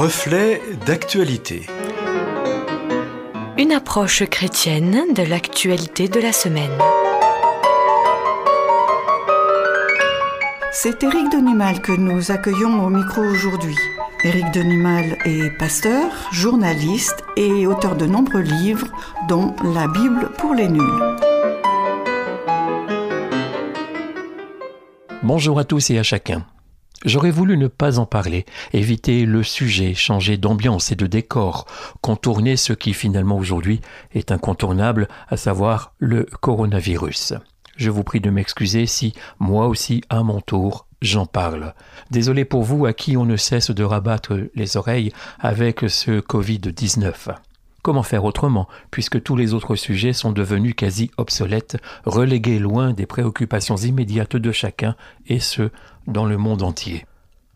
Reflet d'actualité. Une approche chrétienne de l'actualité de la semaine. C'est Éric Denimal que nous accueillons au micro aujourd'hui. Éric Denimal est pasteur, journaliste et auteur de nombreux livres, dont La Bible pour les nuls. Bonjour à tous et à chacun. J'aurais voulu ne pas en parler, éviter le sujet, changer d'ambiance et de décor, contourner ce qui finalement aujourd'hui est incontournable, à savoir le coronavirus. Je vous prie de m'excuser si, moi aussi, à mon tour, j'en parle. Désolé pour vous à qui on ne cesse de rabattre les oreilles avec ce Covid-19. Comment faire autrement, puisque tous les autres sujets sont devenus quasi obsolètes, relégués loin des préoccupations immédiates de chacun, et ce, dans le monde entier.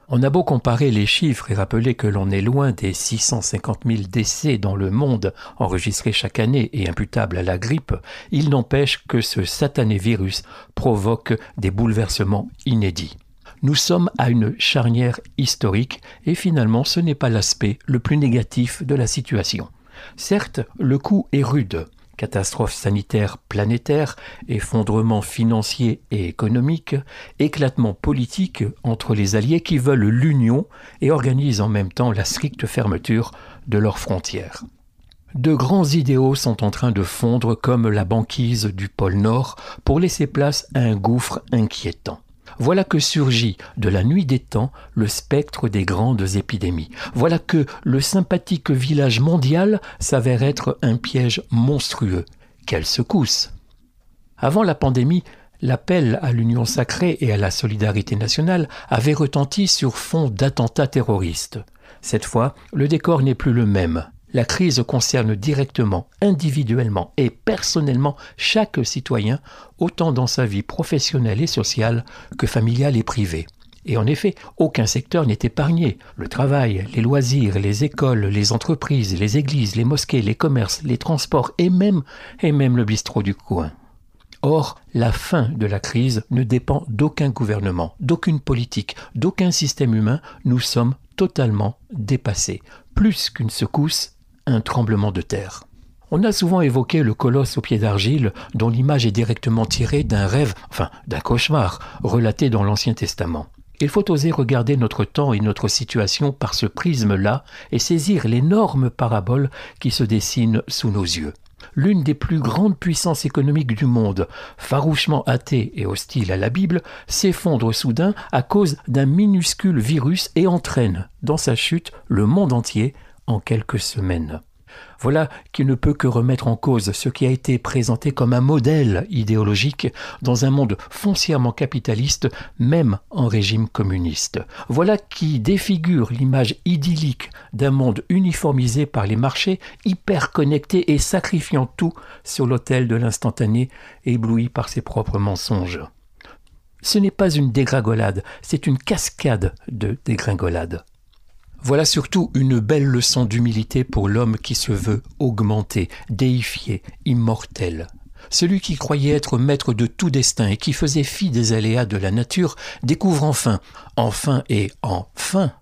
On a beau comparer les chiffres et rappeler que l'on est loin des 650 000 décès dans le monde enregistrés chaque année et imputables à la grippe, il n'empêche que ce satané virus provoque des bouleversements inédits. Nous sommes à une charnière historique et finalement ce n'est pas l'aspect le plus négatif de la situation. Certes, le coup est rude. Catastrophe sanitaire planétaire, effondrement financier et économique, éclatement politique entre les alliés qui veulent l'union et organisent en même temps la stricte fermeture de leurs frontières. De grands idéaux sont en train de fondre comme la banquise du pôle Nord pour laisser place à un gouffre inquiétant. Voilà que surgit de la nuit des temps le spectre des grandes épidémies. Voilà que le sympathique village mondial s'avère être un piège monstrueux. Quelle secousse Avant la pandémie, l'appel à l'union sacrée et à la solidarité nationale avait retenti sur fond d'attentats terroristes. Cette fois, le décor n'est plus le même. La crise concerne directement, individuellement et personnellement chaque citoyen, autant dans sa vie professionnelle et sociale que familiale et privée. Et en effet, aucun secteur n'est épargné. Le travail, les loisirs, les écoles, les entreprises, les églises, les mosquées, les commerces, les transports et même, et même le bistrot du coin. Or, la fin de la crise ne dépend d'aucun gouvernement, d'aucune politique, d'aucun système humain. Nous sommes totalement dépassés. Plus qu'une secousse, un tremblement de terre. On a souvent évoqué le colosse au pied d'argile, dont l'image est directement tirée d'un rêve, enfin d'un cauchemar, relaté dans l'Ancien Testament. Il faut oser regarder notre temps et notre situation par ce prisme-là et saisir l'énorme parabole qui se dessine sous nos yeux. L'une des plus grandes puissances économiques du monde, farouchement athée et hostile à la Bible, s'effondre soudain à cause d'un minuscule virus et entraîne, dans sa chute, le monde entier quelques semaines. Voilà qui ne peut que remettre en cause ce qui a été présenté comme un modèle idéologique dans un monde foncièrement capitaliste, même en régime communiste. Voilà qui défigure l'image idyllique d'un monde uniformisé par les marchés, hyper connecté et sacrifiant tout sur l'autel de l'instantané, ébloui par ses propres mensonges. Ce n'est pas une dégringolade, c'est une cascade de dégringolades. Voilà surtout une belle leçon d'humilité pour l'homme qui se veut augmenté, déifié, immortel. Celui qui croyait être maître de tout destin et qui faisait fi des aléas de la nature découvre enfin, enfin et enfin,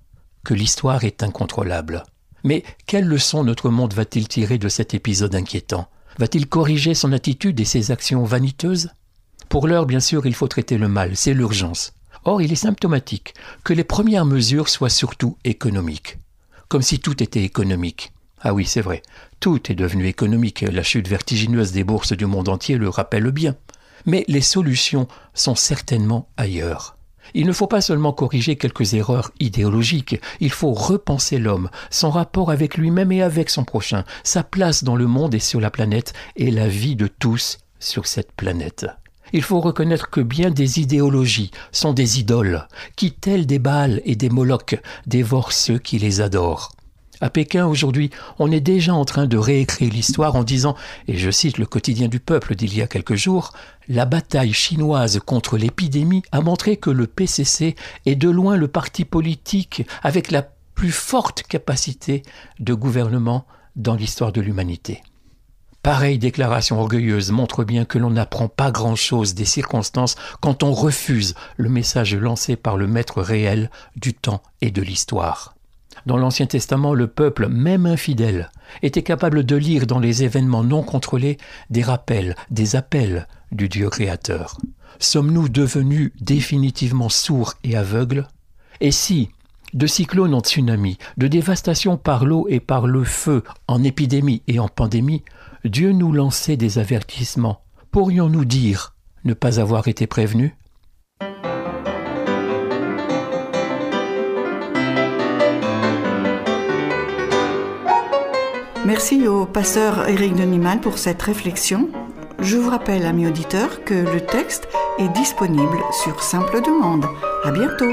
que l'histoire est incontrôlable. Mais quelle leçon notre monde va-t-il tirer de cet épisode inquiétant? Va-t-il corriger son attitude et ses actions vaniteuses? Pour l'heure, bien sûr, il faut traiter le mal, c'est l'urgence. Or, il est symptomatique que les premières mesures soient surtout économiques, comme si tout était économique. Ah oui, c'est vrai, tout est devenu économique, la chute vertigineuse des bourses du monde entier le rappelle bien. Mais les solutions sont certainement ailleurs. Il ne faut pas seulement corriger quelques erreurs idéologiques, il faut repenser l'homme, son rapport avec lui-même et avec son prochain, sa place dans le monde et sur la planète, et la vie de tous sur cette planète. Il faut reconnaître que bien des idéologies sont des idoles, qui, telles des Baals et des Molochs, dévorent ceux qui les adorent. À Pékin, aujourd'hui, on est déjà en train de réécrire l'histoire en disant, et je cite le quotidien du peuple d'il y a quelques jours, la bataille chinoise contre l'épidémie a montré que le PCC est de loin le parti politique avec la plus forte capacité de gouvernement dans l'histoire de l'humanité. Pareille déclaration orgueilleuse montre bien que l'on n'apprend pas grand-chose des circonstances quand on refuse le message lancé par le maître réel du temps et de l'histoire. Dans l'Ancien Testament, le peuple, même infidèle, était capable de lire dans les événements non contrôlés des rappels, des appels du Dieu créateur. Sommes-nous devenus définitivement sourds et aveugles? Et si, de cyclones en tsunami, de dévastation par l'eau et par le feu, en épidémie et en pandémie, Dieu nous lançait des avertissements, pourrions-nous dire ne pas avoir été prévenus Merci au pasteur Éric Denimal pour cette réflexion. Je vous rappelle, amis auditeurs, que le texte est disponible sur simple demande. À bientôt!